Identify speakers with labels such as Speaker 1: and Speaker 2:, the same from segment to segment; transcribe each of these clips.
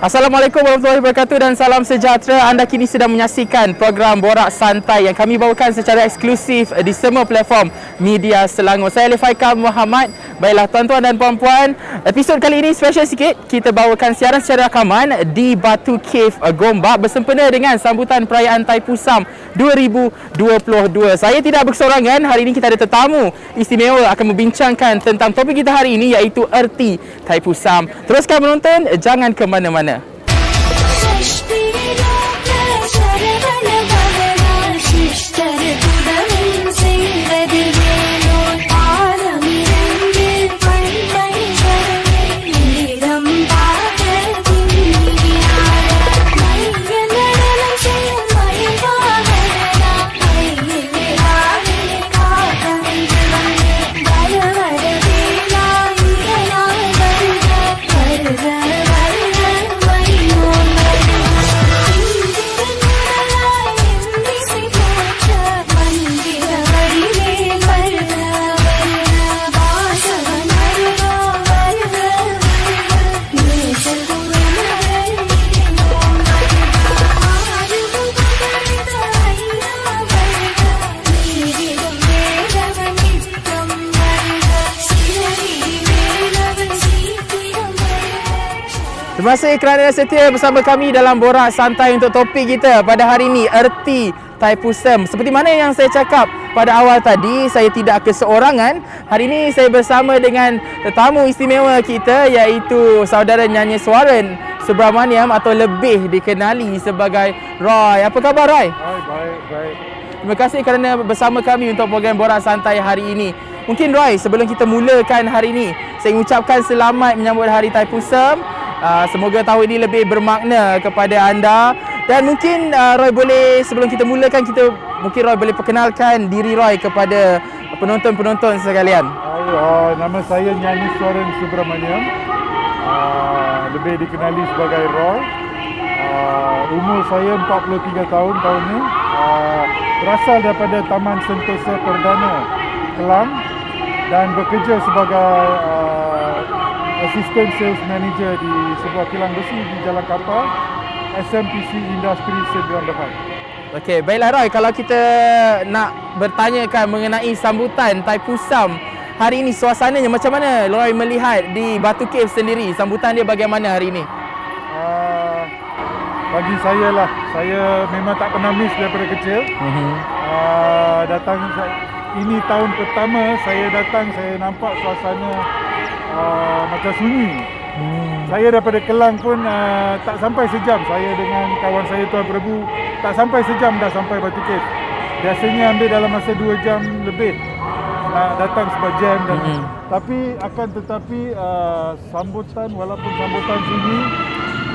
Speaker 1: Assalamualaikum warahmatullahi wabarakatuh dan salam sejahtera. Anda kini sedang menyaksikan program Borak Santai yang kami bawakan secara eksklusif di semua platform media Selangor. Saya Alif Haikal Muhammad. Baiklah tuan-tuan dan puan-puan, episod kali ini special sikit. Kita bawakan siaran secara rakaman di Batu Cave Gombak bersempena dengan sambutan perayaan Taipusam 2022. Saya tidak bersorangan. Hari ini kita ada tetamu istimewa akan membincangkan tentang topik kita hari ini iaitu erti Taipusam. Teruskan menonton, jangan ke mana-mana. Terima kasih kerana setia bersama kami dalam Borak Santai untuk topik kita pada hari ini, erti Taipusam. Seperti mana yang saya cakap pada awal tadi, saya tidak keseorangan. Hari ini saya bersama dengan tetamu istimewa kita iaitu saudara nyanyi Suaran Subramaniam atau lebih dikenali sebagai Roy. Apa khabar Roy?
Speaker 2: Baik, baik, baik.
Speaker 1: Terima kasih kerana bersama kami untuk program Borak Santai hari ini. Mungkin Roy, sebelum kita mulakan hari ini, saya mengucapkan selamat menyambut Hari Taipusam. Uh, semoga tahun ini lebih bermakna kepada anda dan mungkin uh, Roy boleh sebelum kita mulakan kita mungkin Roy boleh perkenalkan diri Roy kepada penonton-penonton sekalian.
Speaker 2: Uh, nama saya Nyanyi Soren Subramaniam. Uh, lebih dikenali sebagai Roy. Uh, umur saya 43 tahun tahun ini. Uh, berasal daripada Taman Sentosa Perdana Kelang dan bekerja sebagai uh, Assistant Sales Manager di sebuah kilang besi di Jalan Kapal SMPC Industri Sdn Bhd.
Speaker 1: Okey, baiklah Roy, kalau kita nak bertanyakan mengenai sambutan Taipusam hari ini suasananya macam mana Roy melihat di Batu Cave sendiri? Sambutan dia bagaimana hari ini?
Speaker 2: Uh, bagi saya lah, saya memang tak pernah miss daripada kecil. Uh-huh. Uh, datang ini tahun pertama saya datang saya nampak suasana uh, macam sunyi. Hmm. Saya daripada Kelang pun uh, tak sampai sejam. Saya dengan kawan saya Tuan Prabu tak sampai sejam dah sampai Batu Cave. Biasanya ambil dalam masa 2 jam lebih nak datang sebab jam dan hmm. tapi akan tetapi uh, sambutan walaupun sambutan sunyi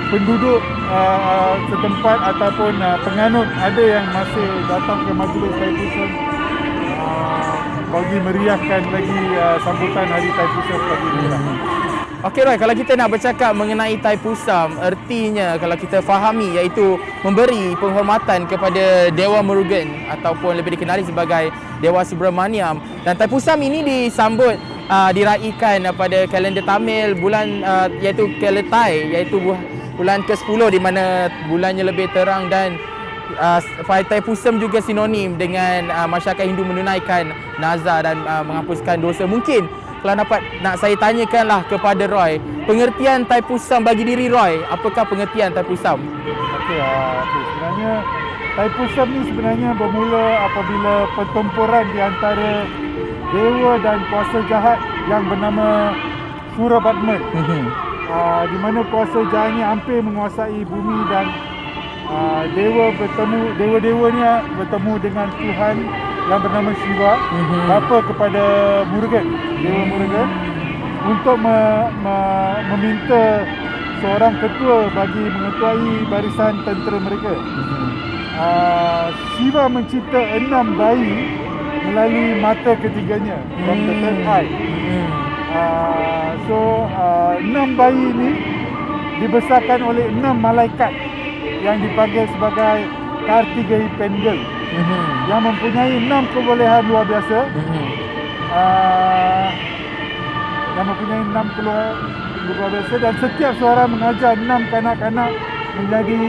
Speaker 2: penduduk uh, setempat ataupun uh, penganut ada yang masih datang ke majlis Taipusan bagi meriahkan lagi uh, sambutan Hari Taipusam pagi ini. Hmm.
Speaker 1: Okey Roy, kalau kita nak bercakap mengenai Taipusam, ertinya kalau kita fahami iaitu memberi penghormatan kepada Dewa Murugan ataupun lebih dikenali sebagai Dewa Subramaniam. Dan Taipusam ini disambut uh, diraikan pada kalender Tamil bulan uh, iaitu Keletai iaitu bulan ke-10 di mana bulannya lebih terang dan uh, Partai Pusam juga sinonim dengan uh, masyarakat Hindu menunaikan nazar dan uh, menghapuskan dosa. Mungkin kalau dapat nak saya tanyakanlah kepada Roy, pengertian Taipusam bagi diri Roy, apakah pengertian Taipusam?
Speaker 2: Okey, uh, okay. sebenarnya Taipusam ni sebenarnya bermula apabila pertempuran di antara dewa dan kuasa jahat yang bernama Surabadman. Mm-hmm. Uh, di mana kuasa jahat ni hampir menguasai bumi dan Ah, dewa bertemu dewa-dewa ni ah, bertemu dengan Tuhan yang bernama Shiva mm-hmm. bapa kepada Murugan dewa Murugan untuk me, me, meminta seorang ketua bagi mengetuai barisan tentera mereka mm-hmm. uh, Shiva mencipta enam bayi melalui mata ketiganya from mm-hmm. the third eye mm-hmm. uh, so uh, enam bayi ini dibesarkan oleh enam malaikat yang dipanggil sebagai Kartigai Pendel mm-hmm. yang mempunyai enam kebolehan luar biasa mm-hmm. uh, yang mempunyai enam luar biasa dan setiap seorang mengajar enam kanak-kanak menjadi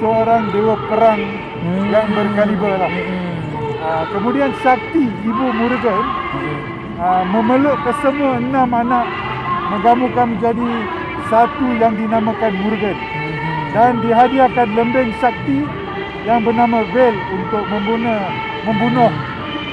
Speaker 2: seorang dewa perang
Speaker 1: Hmm.
Speaker 2: yang berkaliber lah.
Speaker 1: Hmm.
Speaker 2: Uh, kemudian Sakti Ibu Murugan
Speaker 1: Hmm.
Speaker 2: uh, memeluk kesemua enam anak menggabungkan menjadi satu yang dinamakan Murugan. Dan dihadiahkan lembing sakti yang bernama Vel untuk membunuh membunuh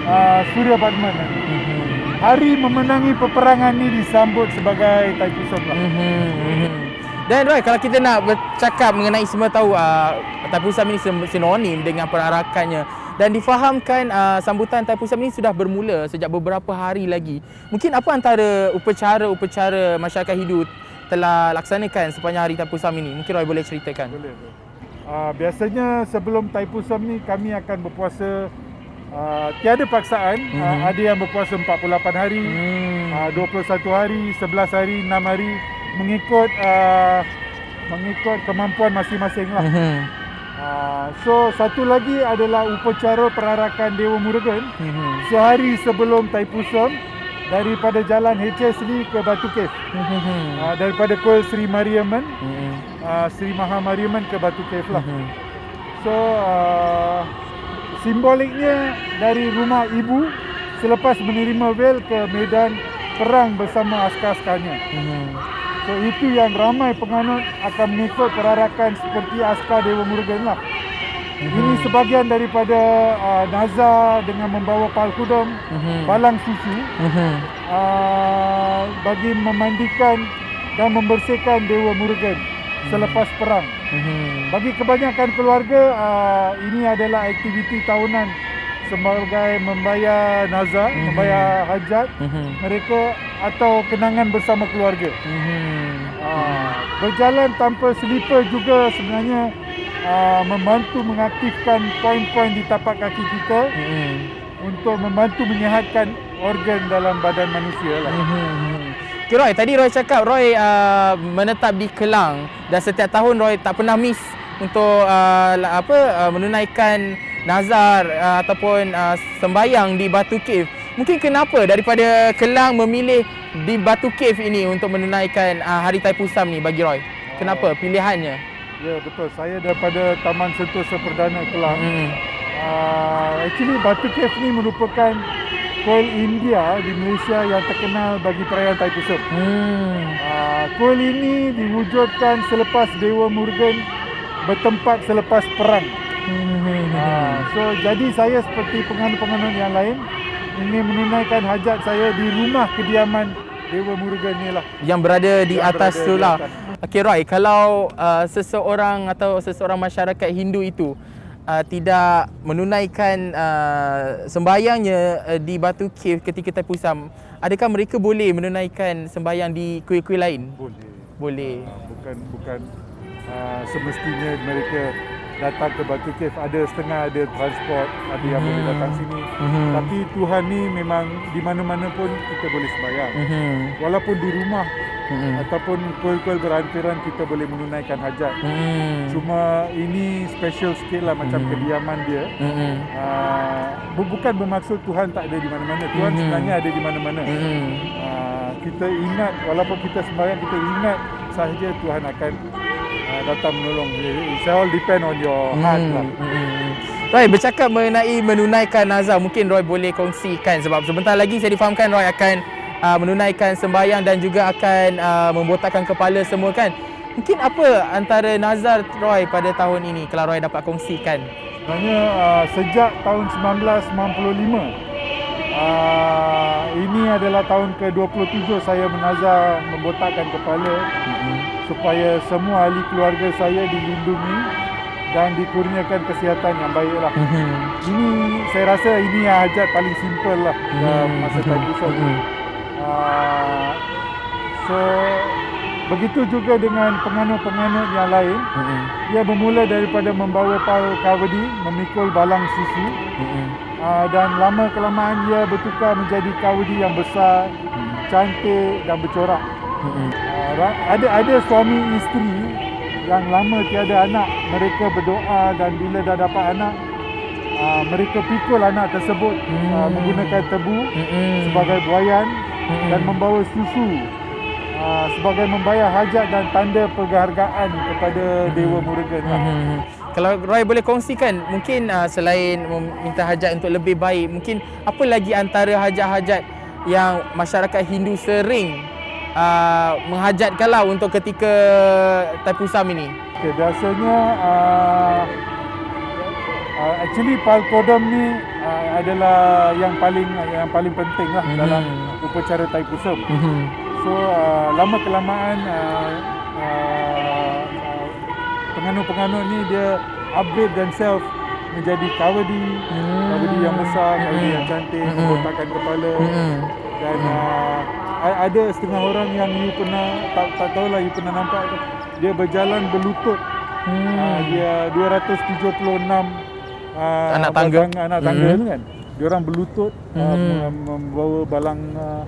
Speaker 2: uh, Surya Batman.
Speaker 1: Hmm.
Speaker 2: Hari memenangi peperangan ini disambut sebagai Taipusan lah.
Speaker 1: Mhm. Dan Roy, kalau kita nak bercakap mengenai semua tahu uh, Taipusam ini sinonim dengan perarakannya dan difahamkan uh, sambutan Taipusam ini sudah bermula sejak beberapa hari lagi. Mungkin apa antara upacara-upacara masyarakat Hindu telah laksanakan sepanjang hari Taipusam ini? Mungkin Roy boleh ceritakan.
Speaker 2: Boleh. boleh. Uh, biasanya sebelum Taipusam ni kami akan berpuasa uh, tiada paksaan.
Speaker 1: Mhm.
Speaker 2: Uh, ada yang berpuasa 48 hari,
Speaker 1: Hmm.
Speaker 2: uh, 21 hari, 11 hari, 6 hari mengikut uh, mengikut kemampuan masing-masing lah.
Speaker 1: Mhm.
Speaker 2: Uh, so satu lagi adalah upacara perarakan Dewa Murugan
Speaker 1: Mhm.
Speaker 2: sehari sebelum Taipusam daripada jalan HS ni ke Batu Cave.
Speaker 1: Mhm.
Speaker 2: Uh, daripada Kuil Sri Mariaman,
Speaker 1: Mhm.
Speaker 2: uh, Sri Maha Mariaman ke Batu Cave lah.
Speaker 1: Mhm.
Speaker 2: So uh, simboliknya dari rumah ibu selepas menerima vel ke medan perang bersama askar-askarnya.
Speaker 1: Mhm.
Speaker 2: So itu yang ramai penganut akan mengikut perarakan seperti askar Dewa Murugan lah. Ini sebahagian daripada uh, nazar dengan membawa pal kudung,
Speaker 1: Mhm.
Speaker 2: balang susu
Speaker 1: Mhm.
Speaker 2: uh, bagi memandikan dan membersihkan Dewa Murugan selepas perang.
Speaker 1: Mhm.
Speaker 2: Bagi kebanyakan keluarga, uh, ini adalah aktiviti tahunan sebagai membayar nazar,
Speaker 1: Mhm.
Speaker 2: membayar hajat
Speaker 1: Mhm.
Speaker 2: mereka atau kenangan bersama keluarga.
Speaker 1: Mhm.
Speaker 2: Uh, berjalan tanpa selipar juga sebenarnya uh, membantu mengaktifkan poin-poin di tapak kaki kita
Speaker 1: Mhm.
Speaker 2: untuk membantu menyihatkan organ dalam badan manusia lah.
Speaker 1: Mhm. Okay, Roy, tadi Roy cakap Roy uh, menetap di Kelang dan setiap tahun Roy tak pernah miss untuk uh, apa uh, menunaikan nazar uh, ataupun uh, sembayang di Batu Cave. Mungkin kenapa daripada Kelang memilih di Batu Cave ini untuk menunaikan uh, Hari Taipusam ni bagi Roy? Kenapa pilihannya?
Speaker 2: Ya betul, saya daripada Taman Sentosa Perdana Kelang.
Speaker 1: Hmm.
Speaker 2: Uh, actually Batu Cave ni merupakan kuil India di Malaysia yang terkenal bagi perayaan Taipusam.
Speaker 1: Hmm.
Speaker 2: Uh, kuil ini diwujudkan selepas Dewa Murugan bertempat selepas perang.
Speaker 1: Hmm.
Speaker 2: Uh, so jadi saya seperti penganut-penganut yang lain ingin menunaikan hajat saya di rumah kediaman Dewa Murugan ni lah.
Speaker 1: yang berada di
Speaker 2: Yang
Speaker 1: atas tu lah. Okey Roy, kalau uh, seseorang atau seseorang masyarakat Hindu itu uh, tidak menunaikan uh, sembahyangnya uh, di Batu Cave ketika Taipusam, adakah mereka boleh menunaikan sembahyang di kuil-kuil lain?
Speaker 2: Boleh.
Speaker 1: Boleh.
Speaker 2: Uh, bukan bukan uh, semestinya mereka datang ke Batu Cave ada setengah ada transport ada yang boleh
Speaker 1: Mhm.
Speaker 2: datang sini
Speaker 1: Mhm.
Speaker 2: tapi Tuhan ni memang di mana-mana pun kita boleh sembahyang
Speaker 1: Mhm.
Speaker 2: walaupun di rumah
Speaker 1: Mhm.
Speaker 2: ataupun kuil-kuil berhantaran kita boleh menunaikan hajat
Speaker 1: Mhm.
Speaker 2: cuma ini special sikit lah macam
Speaker 1: Mhm.
Speaker 2: kediaman dia
Speaker 1: Mhm.
Speaker 2: uh, bu- bukan bermaksud Tuhan tak ada di mana-mana Tuhan
Speaker 1: Mhm.
Speaker 2: sebenarnya ada di mana-mana
Speaker 1: Mhm.
Speaker 2: uh, kita ingat walaupun kita sembahyang kita ingat sahaja Tuhan akan uh, datang menolong it's all depend on your heart lah
Speaker 1: Hmm. Roy, bercakap mengenai menunaikan nazar, mungkin Roy boleh kongsikan sebab sebentar lagi saya difahamkan Roy akan uh, menunaikan sembahyang dan juga akan uh, membotakkan kepala semua kan. Mungkin apa antara nazar Roy pada tahun ini kalau Roy dapat kongsikan?
Speaker 2: sebenarnya uh, sejak tahun 1995 uh, ini adalah tahun ke-27 saya menazar membotakkan kepala supaya semua ahli keluarga saya dilindungi dan dikurniakan kesihatan yang baik lah.
Speaker 1: Mhm.
Speaker 2: Ini saya rasa ini yang hajat paling simple lah dalam
Speaker 1: Mhm.
Speaker 2: masa Taipusam.
Speaker 1: Mhm.
Speaker 2: Uh, so begitu juga dengan penganut-penganut yang lain.
Speaker 1: Mhm.
Speaker 2: Ia bermula daripada membawa pal kawadi, memikul balang susu uh, dan lama kelamaan ia bertukar menjadi kawadi yang besar, cantik dan bercorak.
Speaker 1: Mhm.
Speaker 2: Uh, ada ada suami isteri yang lama tiada anak, mereka berdoa dan bila dah dapat anak uh, mereka pikul anak tersebut uh,
Speaker 1: Hmm.
Speaker 2: menggunakan tebu
Speaker 1: Mhm.
Speaker 2: sebagai buayan
Speaker 1: Mhm.
Speaker 2: dan membawa susu uh, sebagai membayar hajat dan tanda penghargaan kepada Dewa Murugan.
Speaker 1: Hmm. Kalau Roy boleh kongsikan mungkin uh, selain meminta hajat untuk lebih baik, mungkin apa lagi antara hajat-hajat yang masyarakat Hindu sering uh, menghajatkanlah untuk ketika Taipusam ini?
Speaker 2: Okay, biasanya uh, uh, actually Pal Kodam ni uh, adalah yang paling yang paling penting lah
Speaker 1: Mhm.
Speaker 2: dalam upacara Taipusam.
Speaker 1: Hmm.
Speaker 2: So uh, lama kelamaan uh, uh, penganut-penganut ni dia upgrade themselves menjadi kawadi,
Speaker 1: Hmm.
Speaker 2: kawadi yang besar, kawadi
Speaker 1: Mhm.
Speaker 2: yang cantik, membotakkan kepala
Speaker 1: Hmm.
Speaker 2: dan uh, ada setengah orang yang you pernah tak tak tahulah you pernah nampak tu. Dia berjalan berlutut.
Speaker 1: Hmm.
Speaker 2: Uh, dia 276 uh,
Speaker 1: Anak tangga.
Speaker 2: batang anak tangga
Speaker 1: Mhm.
Speaker 2: tu kan. Dia orang berlutut uh,
Speaker 1: Mhm.
Speaker 2: mem- membawa balang uh,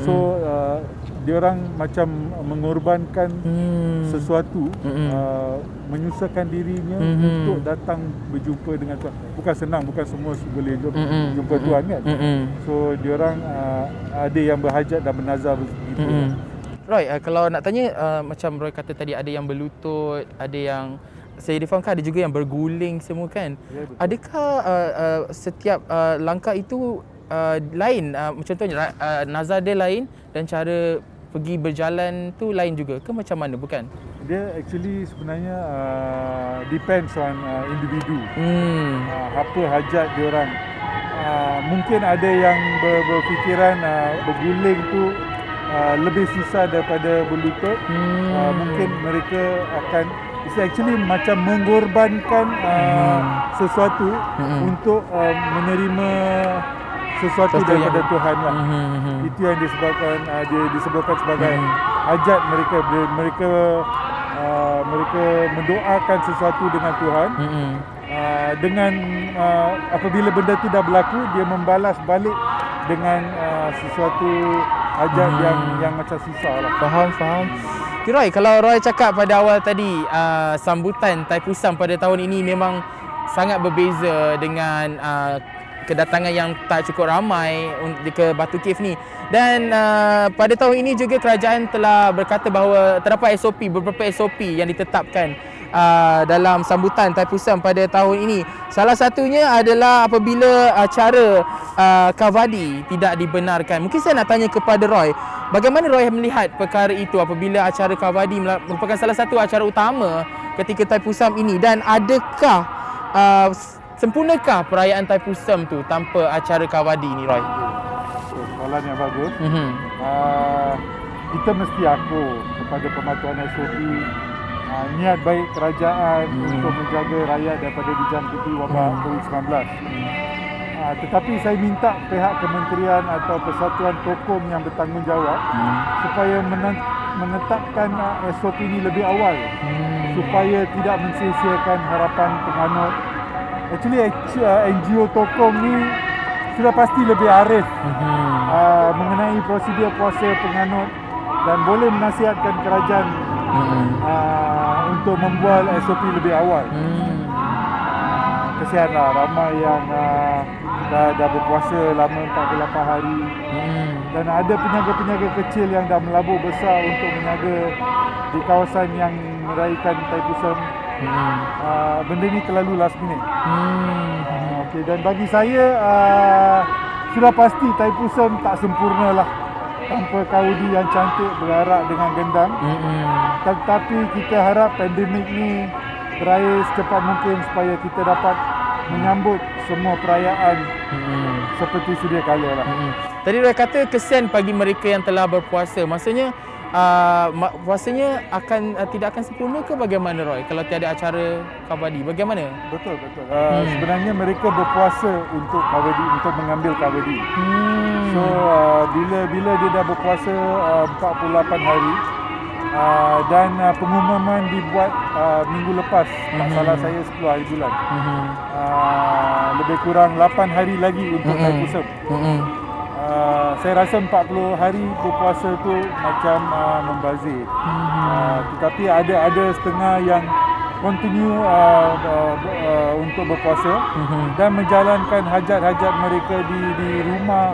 Speaker 2: so uh, dia orang macam mengorbankan
Speaker 1: Hmm.
Speaker 2: sesuatu
Speaker 1: Mhm.
Speaker 2: uh, menyusahkan dirinya
Speaker 1: Mhm.
Speaker 2: untuk datang berjumpa dengan Tuhan. Bukan senang, bukan semua boleh jumpa,
Speaker 1: Mhm.
Speaker 2: jumpa Tuhan kan.
Speaker 1: Hmm.
Speaker 2: So dia orang uh, ada yang berhajat dan bernazar begitu.
Speaker 1: Hmm. Roy, uh, kalau nak tanya uh, macam Roy kata tadi ada yang berlutut, ada yang saya difahamkan ada juga yang berguling semua kan.
Speaker 2: Ya, betul.
Speaker 1: Adakah uh, uh, setiap uh, langkah itu uh, lain uh, contohnya uh, nazar dia lain dan cara pergi berjalan tu lain juga ke macam mana bukan?
Speaker 2: Dia actually sebenarnya uh, depends on uh, individu.
Speaker 1: Hmm.
Speaker 2: uh, apa hajat dia orang. Uh, mungkin ada yang ber, berfikiran uh, berguling tu uh, lebih susah daripada berlutut.
Speaker 1: Hmm.
Speaker 2: Uh, mungkin mereka akan it's actually macam mengorbankan uh, sesuatu
Speaker 1: Hmm.
Speaker 2: untuk uh, menerima sesuatu
Speaker 1: Sesuatu
Speaker 2: daripada
Speaker 1: yang-
Speaker 2: Tuhan lah.
Speaker 1: Hmm, hmm, hmm.
Speaker 2: Itu yang disebabkan uh, dia disebabkan sebagai
Speaker 1: Hmm.
Speaker 2: hajat mereka mereka uh, mereka mendoakan sesuatu dengan Tuhan
Speaker 1: Hmm, hmm.
Speaker 2: uh, dengan uh, apabila benda tu dah berlaku dia membalas balik dengan uh, sesuatu hajat
Speaker 1: Hmm.
Speaker 2: yang yang macam susah lah.
Speaker 1: Faham, faham. Okay, Roy, kalau Roy cakap pada awal tadi uh, sambutan Taipusam pada tahun ini memang sangat berbeza dengan uh, kedatangan yang tak cukup ramai ke Batu Cave ni. Dan uh, pada tahun ini juga kerajaan telah berkata bahawa terdapat SOP, beberapa SOP yang ditetapkan uh, dalam sambutan Taipusam pada tahun ini. Salah satunya adalah apabila acara uh, Kavadi tidak dibenarkan. Mungkin saya nak tanya kepada Roy, bagaimana Roy melihat perkara itu apabila acara Kavadi merupakan salah satu acara utama ketika Taipusam ini dan adakah uh, sempurnakah perayaan Taipusam tu tanpa acara Kavadi ni Roy?
Speaker 2: So, soalan yang bagus.
Speaker 1: Mhm.
Speaker 2: Uh, kita mesti aku kepada pematuhan SOP uh, niat baik kerajaan
Speaker 1: Hmm.
Speaker 2: untuk menjaga rakyat daripada dijangkiti wabak
Speaker 1: Hmm.
Speaker 2: COVID-19. Uh, tetapi saya minta pihak kementerian atau persatuan tokom yang bertanggungjawab
Speaker 1: Hmm.
Speaker 2: supaya menetapkan uh, SOP ini lebih awal
Speaker 1: Hmm.
Speaker 2: supaya tidak mensia-siakan harapan penganut. Actually actu- uh, NGO Tokom ni sudah pasti lebih arif
Speaker 1: Mhm.
Speaker 2: uh, mengenai prosedur puasa penganut dan boleh menasihatkan kerajaan
Speaker 1: Mhm.
Speaker 2: uh, untuk membual SOP lebih awal. Uh, kesianlah ramai yang uh, dah, dah berpuasa lama 48 hari
Speaker 1: Hmm.
Speaker 2: dan ada peniaga-peniaga kecil yang dah melabur besar untuk meniaga di kawasan yang meraihkan Taipusam.
Speaker 1: Hmm.
Speaker 2: Uh, benda ni terlalu last minute.
Speaker 1: Hmm.
Speaker 2: Okay, dan bagi saya uh, sudah pasti Taipusam tak sempurna lah tanpa kaudi yang cantik berarak dengan gendang.
Speaker 1: Hmm.
Speaker 2: Tetapi kita harap pandemik ni berakhir secepat mungkin supaya kita dapat menyambut semua perayaan
Speaker 1: Hmm.
Speaker 2: seperti sedia kala lah.
Speaker 1: Mm-mm. Tadi Roy kata kesian bagi mereka yang telah berpuasa. Maksudnya uh, puasanya akan uh, tidak akan sempurna ke bagaimana Roy kalau tiada acara kabadi? Bagaimana?
Speaker 2: Betul betul. Uh,
Speaker 1: Hmm.
Speaker 2: Sebenarnya mereka berpuasa untuk kawadi untuk mengambil kawadi.
Speaker 1: Hmm.
Speaker 2: So uh, bila bila dia dah berpuasa uh, 48 hari uh, dan uh, pengumuman dibuat uh, minggu lepas tak
Speaker 1: Mhm.
Speaker 2: salah saya 10 hari bulan.
Speaker 1: Mhm.
Speaker 2: Uh, lebih kurang 8 hari lagi untuk
Speaker 1: Mhm.
Speaker 2: Taipusam.
Speaker 1: Mhm.
Speaker 2: Uh, saya rasa 40 hari berpuasa tu macam uh, membazir. Uh, tetapi ada ada setengah yang continue uh, uh, uh, untuk berpuasa
Speaker 1: Mhm.
Speaker 2: dan menjalankan hajat-hajat mereka di di rumah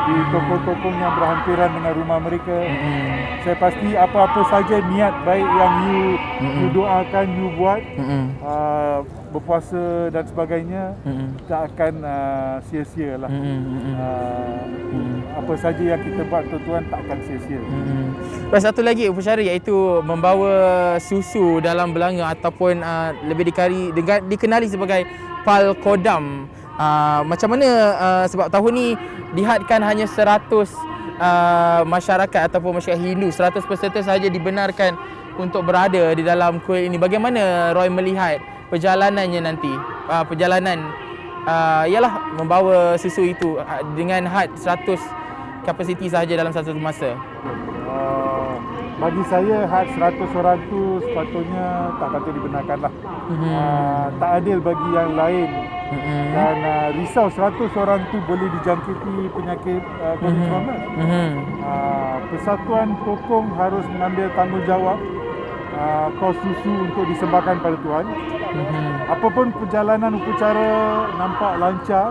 Speaker 2: di toko-toko yang berhampiran dengan rumah mereka.
Speaker 1: Mm-mm.
Speaker 2: Saya pasti apa-apa saja niat baik yang you
Speaker 1: Mm-mm.
Speaker 2: you doakan, you buat
Speaker 1: Mm-mm.
Speaker 2: uh, berpuasa dan sebagainya
Speaker 1: Mm-mm.
Speaker 2: tak akan uh, sia-sia lah.
Speaker 1: Mm-mm. Mm-mm.
Speaker 2: Uh,
Speaker 1: Mm-mm.
Speaker 2: apa saja yang kita buat tuan-tuan tak akan sia-sia.
Speaker 1: Hmm. Dan satu lagi upacara iaitu membawa susu dalam belanga ataupun uh, lebih dikari, dengan, dikenali sebagai pal kodam. Uh, macam mana uh, sebab tahun ni dihadkan hanya 100 uh, masyarakat ataupun masyarakat Hindu 100 peserta sahaja dibenarkan untuk berada di dalam kuil ini. Bagaimana Roy melihat perjalanannya nanti? Uh, perjalanan uh, ialah membawa susu itu uh, dengan had 100 kapasiti sahaja dalam satu masa.
Speaker 2: Uh, bagi saya had 100 orang tu sepatutnya tak patut dibenarkan lah.
Speaker 1: Mhm.
Speaker 2: Uh, tak adil bagi yang lain
Speaker 1: Mhm.
Speaker 2: dan uh, risau 100 orang tu boleh dijangkiti penyakit uh, COVID-19.
Speaker 1: Mhm.
Speaker 2: Uh, Persatuan Tokong harus mengambil tanggungjawab uh, kos susu untuk disembahkan pada Tuhan.
Speaker 1: Mhm.
Speaker 2: Apapun perjalanan upacara nampak lancar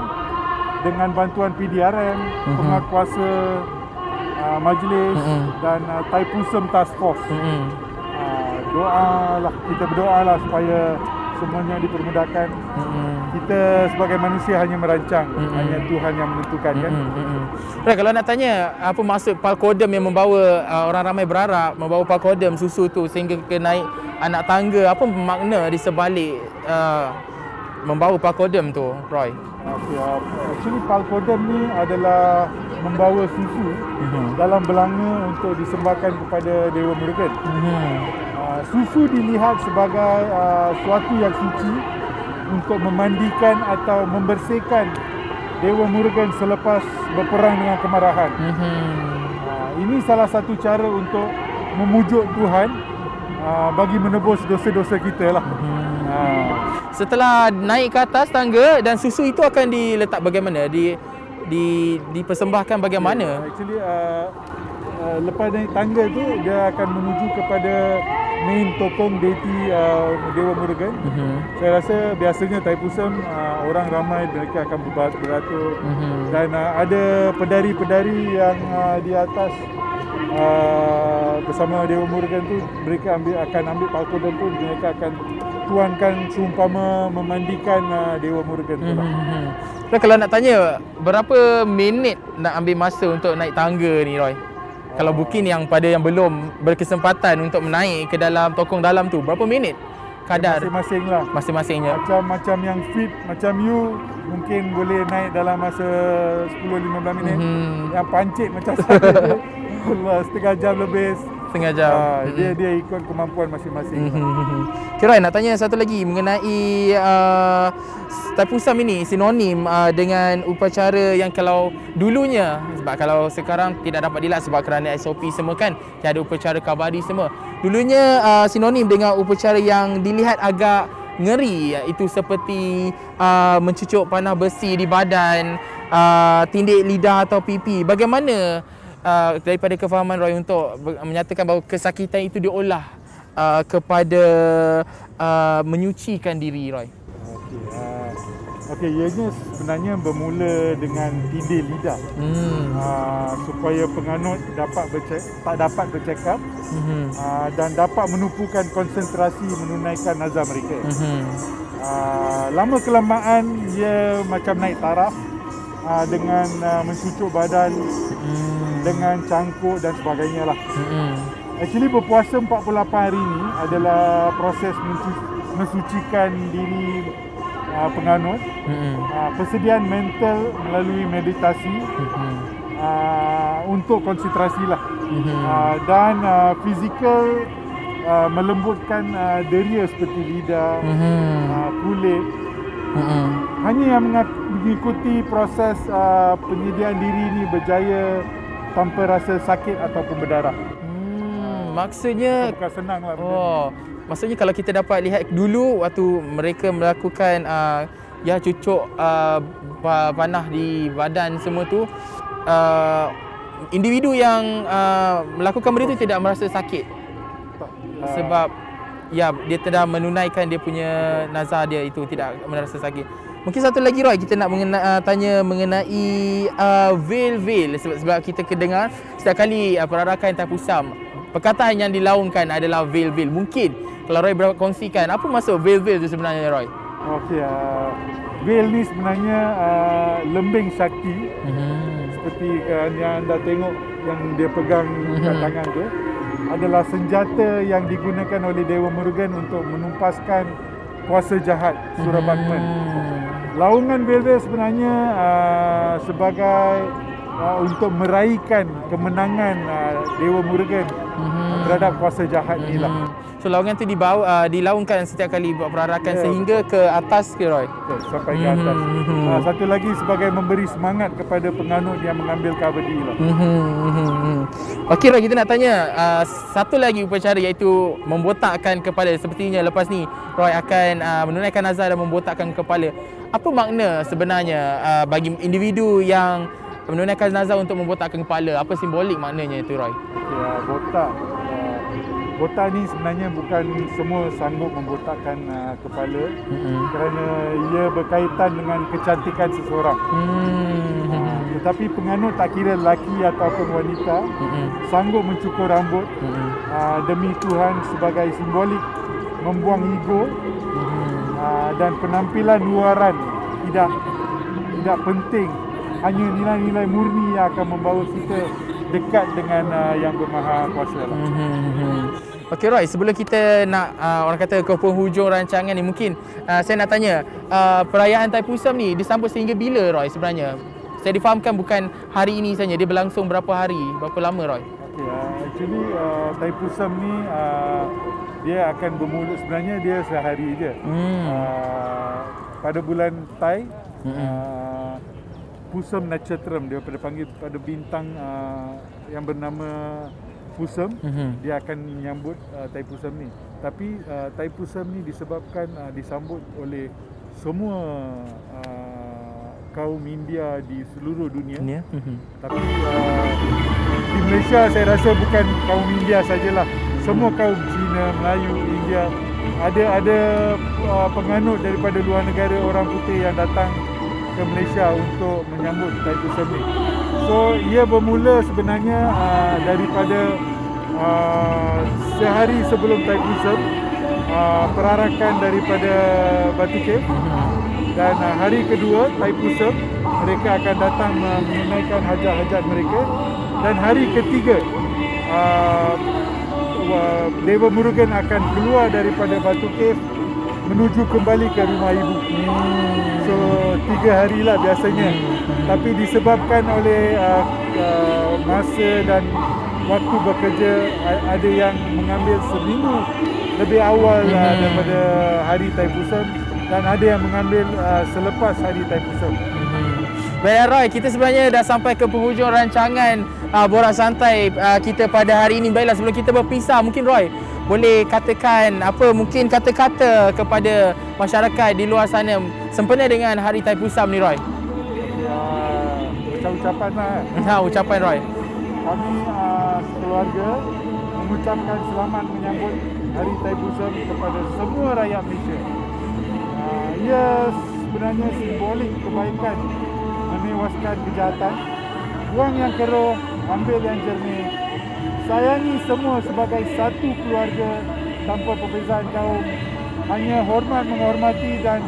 Speaker 2: dengan bantuan PDRM,
Speaker 1: Mhm.
Speaker 2: pengakuasa uh, majlis
Speaker 1: Mhm.
Speaker 2: dan uh, Taipusam Task Force.
Speaker 1: Mhm.
Speaker 2: Uh, doalah kita berdoalah supaya semuanya dipermudahkan.
Speaker 1: Mhm.
Speaker 2: Kita sebagai manusia hanya merancang,
Speaker 1: Mhm.
Speaker 2: hanya Tuhan yang menentukan kan.
Speaker 1: Mhm. Mhm. Right, kalau nak tanya apa maksud palkodem yang membawa uh, orang ramai berharap membawa palkodem susu tu sehingga ke naik anak tangga apa makna di sebalik uh, membawa palkodem tu Roy?
Speaker 2: Okay, uh, actually Palkodem ni adalah membawa susu
Speaker 1: Mhm.
Speaker 2: dalam belanga untuk disembahkan kepada Dewa Murugan.
Speaker 1: Mhm.
Speaker 2: Uh, susu dilihat sebagai uh, suatu yang suci untuk memandikan atau membersihkan Dewa Murugan selepas berperang dengan kemarahan.
Speaker 1: Mhm.
Speaker 2: Uh, ini salah satu cara untuk memujuk Tuhan uh, bagi menebus dosa-dosa kita lah.
Speaker 1: Mhm.
Speaker 2: Uh,
Speaker 1: Setelah naik ke atas tangga dan susu itu akan diletak bagaimana? Di di dipersembahkan bagaimana?
Speaker 2: Actually uh, uh, lepas naik tangga tu dia akan menuju kepada main tokong deity uh, Dewa Murugan.
Speaker 1: Mhm.
Speaker 2: Saya rasa biasanya Taipusam uh, orang ramai mereka akan ber- beratur
Speaker 1: Mhm.
Speaker 2: dan uh, ada pedari-pedari yang uh, di atas uh, bersama Dewa Murugan tu mereka ambil akan ambil palkodon tu mereka akan tuankan seumpama memandikan uh, Dewa Murugan tu lah.
Speaker 1: Mhm. Dan kalau nak tanya berapa minit nak ambil masa untuk naik tangga ni Roy? Kalau mungkin yang pada yang belum berkesempatan untuk menaik ke dalam tokong dalam tu berapa minit kadar
Speaker 2: Masing-masing lah.
Speaker 1: masing-masingnya?
Speaker 2: Macam macam yang fit macam you mungkin boleh naik dalam masa 10-15 minit.
Speaker 1: Mhm.
Speaker 2: Yang pancit macam saya Allah setengah jam lebih.
Speaker 1: Setengah jam.
Speaker 2: Ah,
Speaker 1: Mhm.
Speaker 2: dia dia ikut kemampuan masing-masing.
Speaker 1: Mhm. Okay, Roy, nak tanya satu lagi mengenai uh, Taipusam ini sinonim uh, dengan upacara yang kalau dulunya sebab kalau sekarang tidak dapat dilaksanakan sebab kerana SOP semua kan tiada upacara kabadi semua. Dulunya uh, sinonim dengan upacara yang dilihat agak ngeri iaitu seperti uh, mencucuk panah besi di badan, uh, tindik lidah atau pipi. Bagaimana uh, daripada kefahaman Roy untuk menyatakan bahawa kesakitan itu diolah uh, kepada uh, menyucikan diri Roy.
Speaker 2: Okey. Uh, okey, ianya sebenarnya bermula dengan tindih lidah.
Speaker 1: Hmm.
Speaker 2: Uh, supaya penganut dapat bercek, tak dapat bercakap
Speaker 1: Mhm.
Speaker 2: uh, dan dapat menumpukan konsentrasi menunaikan nazar mereka.
Speaker 1: Mhm.
Speaker 2: Uh, lama kelamaan dia macam naik taraf uh, dengan uh, mencucuk badan
Speaker 1: Hmm.
Speaker 2: dengan cangkuk dan sebagainya lah.
Speaker 1: Mhm.
Speaker 2: Actually berpuasa 48 hari ni adalah proses mencu- mensucikan diri uh, penganut,
Speaker 1: Mhm.
Speaker 2: uh, persediaan mental melalui meditasi
Speaker 1: Mhm.
Speaker 2: uh, untuk konsentrasi lah
Speaker 1: Mhm.
Speaker 2: uh, dan uh, fizikal uh, melembutkan uh, deria seperti lidah,
Speaker 1: Mhm.
Speaker 2: uh, kulit
Speaker 1: Mhm.
Speaker 2: hanya yang menga- mengikuti proses uh, penyediaan diri ni berjaya tanpa rasa sakit ataupun berdarah.
Speaker 1: Hmm, maksudnya
Speaker 2: Bukan senang lah. benda ni.
Speaker 1: Oh, maksudnya kalau kita dapat lihat dulu waktu mereka melakukan uh, ya cucuk uh, pa- panah di badan semua tu uh, individu yang uh, melakukan benda tu tidak merasa sakit.
Speaker 2: Uh,
Speaker 1: sebab ya dia telah menunaikan dia punya nazar dia itu tidak merasa sakit. Mungkin satu lagi Roy kita nak mengena, uh, tanya mengenai uh, veil-veil sebab, sebab kita kedengar setiap kali uh, perarakan Taipusam perkataan yang dilaungkan adalah veil-veil. Mungkin kalau Roy berkongsikan apa maksud veil-veil itu sebenarnya Roy?
Speaker 2: Okey, uh, veil ni sebenarnya uh, lembing sakti
Speaker 1: Hmm.
Speaker 2: seperti uh, yang anda tengok yang dia pegang kat
Speaker 1: Mhm.
Speaker 2: tangan tu adalah senjata yang digunakan oleh Dewa Murugan untuk menumpaskan kuasa jahat Surabakman.
Speaker 1: Hmm.
Speaker 2: Laungan veil-veil sebenarnya uh, sebagai uh, untuk meraihkan kemenangan uh, Dewa Murugan
Speaker 1: Mhm.
Speaker 2: terhadap kuasa jahat ni lah.
Speaker 1: Hmm. So laungan tu dibawa uh, dilaungkan setiap kali buat perarakan
Speaker 2: Ya.
Speaker 1: sehingga ke atas ke Roy.
Speaker 2: Betul, sampai ke atas.
Speaker 1: Mhm.
Speaker 2: Uh, satu lagi sebagai memberi semangat kepada penganut yang mengambil kabadi lah.
Speaker 1: Hmm. Okey Roy kita nak tanya uh, satu lagi upacara iaitu membotakkan kepala sepertinya lepas ni Roy akan uh, menunaikan nazar dan membotakkan kepala. Apa makna sebenarnya uh, bagi individu yang menunaikan nazar untuk membotakkan kepala? Apa simbolik maknanya itu Roy?
Speaker 2: Okay, uh, botak. Uh, botak ni sebenarnya bukan semua sanggup membotakkan uh, kepala
Speaker 1: Hmm.
Speaker 2: kerana ia berkaitan dengan kecantikan seseorang.
Speaker 1: Hmm.
Speaker 2: Tetapi penganut tak kira lelaki ataupun wanita
Speaker 1: Hmm.
Speaker 2: sanggup mencukur rambut
Speaker 1: Hmm.
Speaker 2: uh, demi Tuhan sebagai simbolik membuang ego
Speaker 1: Hmm.
Speaker 2: uh, dan penampilan luaran tidak tidak penting hanya nilai-nilai murni yang akan membawa kita dekat dengan uh, yang bermaha kuasa lah.
Speaker 1: Hmm. Okey Roy, sebelum kita nak uh, orang kata ke penghujung rancangan ni mungkin uh, saya nak tanya uh, perayaan Taipusam ni disambut sehingga bila Roy sebenarnya? Saya difahamkan bukan hari ini saja, dia berlangsung berapa hari, berapa lama Roy?
Speaker 2: Okay, uh, actually uh, Taipusam ni uh, dia akan bermula sebenarnya dia sehari je.
Speaker 1: Hmm.
Speaker 2: Uh, pada bulan Tai
Speaker 1: Mm-mm.
Speaker 2: uh, Pusam Nakshotram dia pada panggil pada bintang uh, yang bernama Pusam
Speaker 1: Mhm.
Speaker 2: dia akan menyambut uh, Taipusam ni. Tapi uh, Taipusam ni disebabkan uh, disambut oleh semua uh, kaum India di seluruh dunia.
Speaker 1: Ya. Mhm.
Speaker 2: Tapi uh, di Malaysia saya rasa bukan kaum India sajalah. Semua kaum Cina, Melayu, India ada ada uh, penganut daripada luar negara orang putih yang datang ke Malaysia untuk menyambut Taipusam ni. So ia bermula sebenarnya uh, daripada uh, sehari sebelum Taipusam uh, perarakan daripada Batu Cave dan uh, hari kedua Taipusam mereka akan datang uh, menunaikan hajat-hajat mereka dan hari ketiga uh, wa- Dewa Murugan akan keluar daripada Batu Cave menuju kembali ke rumah ibu. So tiga hari lah biasanya. Tapi disebabkan oleh uh, uh, masa dan waktu bekerja ada yang mengambil seminggu lebih awal uh, daripada hari Taipusam dan ada yang mengambil uh, selepas hari Taipusam.
Speaker 1: Baik Roy, kita sebenarnya dah sampai ke penghujung rancangan uh, Borak Santai uh, kita pada hari ini. Baiklah sebelum kita berpisah, mungkin Roy boleh katakan apa mungkin kata-kata kepada masyarakat di luar sana sempena dengan Hari Taipusam ni Roy.
Speaker 2: Uh, ucap-ucapan lah. eh.
Speaker 1: Ha, ucapan Roy.
Speaker 2: Kami uh, sekeluarga mengucapkan selamat menyambut Hari Taipusam kepada semua rakyat Malaysia. Ia sebenarnya simbolik kebaikan menewaskan kejahatan. Buang yang keruh, ambil yang jernih. Sayangi semua sebagai satu keluarga tanpa perbezaan kaum. Hanya hormat menghormati dan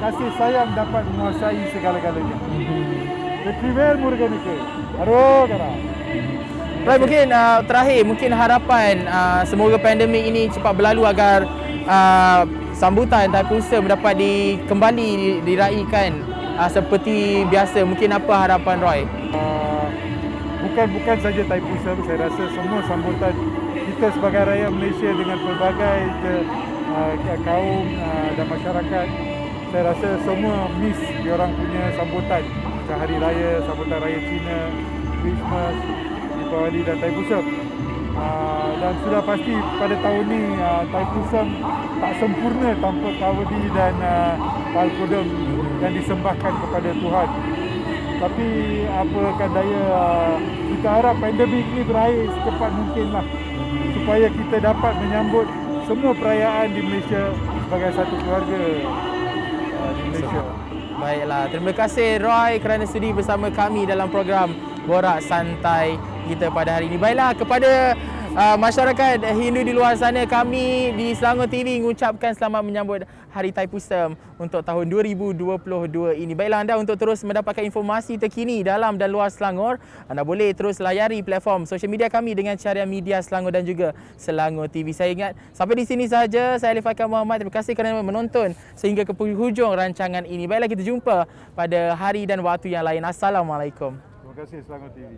Speaker 2: kasih sayang dapat menguasai segala-galanya. Retrieval Muruganika. Haro kara.
Speaker 1: Roy mungkin uh, terakhir mungkin harapan uh, semoga pandemik ini cepat berlalu agar uh, sambutan Taipusam dapat di, kembali di- diraikan uh, seperti biasa. Mungkin apa harapan Roy?
Speaker 2: Uh, bukan bukan saja Taipusam saya rasa semua sambutan kita sebagai rakyat Malaysia dengan pelbagai uh, kaum uh, dan masyarakat saya rasa semua miss diorang punya sambutan macam hari raya sambutan raya Cina Christmas Deepawali dan Taipusam uh, dan sudah pasti pada tahun ni uh, Taipusam tak sempurna tanpa kawadi dan uh, palkodam yang disembahkan kepada Tuhan tapi apakan daya uh, kita harap pandemik ni berakhir secepat mungkin lah supaya kita dapat menyambut semua perayaan di Malaysia sebagai satu keluarga di Malaysia.
Speaker 1: Baiklah, terima kasih Roy kerana sudi bersama kami dalam program Borak Santai kita pada hari ini. Baiklah, kepada uh, masyarakat Hindu di luar sana, kami di Selangor TV mengucapkan selamat menyambut Hari Taipusam untuk tahun 2022 ini. Baiklah anda untuk terus mendapatkan informasi terkini dalam dan luar Selangor, anda boleh terus layari platform sosial media kami dengan cara media Selangor dan juga Selangor TV. Saya ingat sampai di sini sahaja saya Alif Akam Muhammad. Terima kasih kerana menonton sehingga ke hujung rancangan ini. Baiklah kita jumpa pada hari dan waktu yang lain. Assalamualaikum.
Speaker 2: Terima kasih Selangor TV.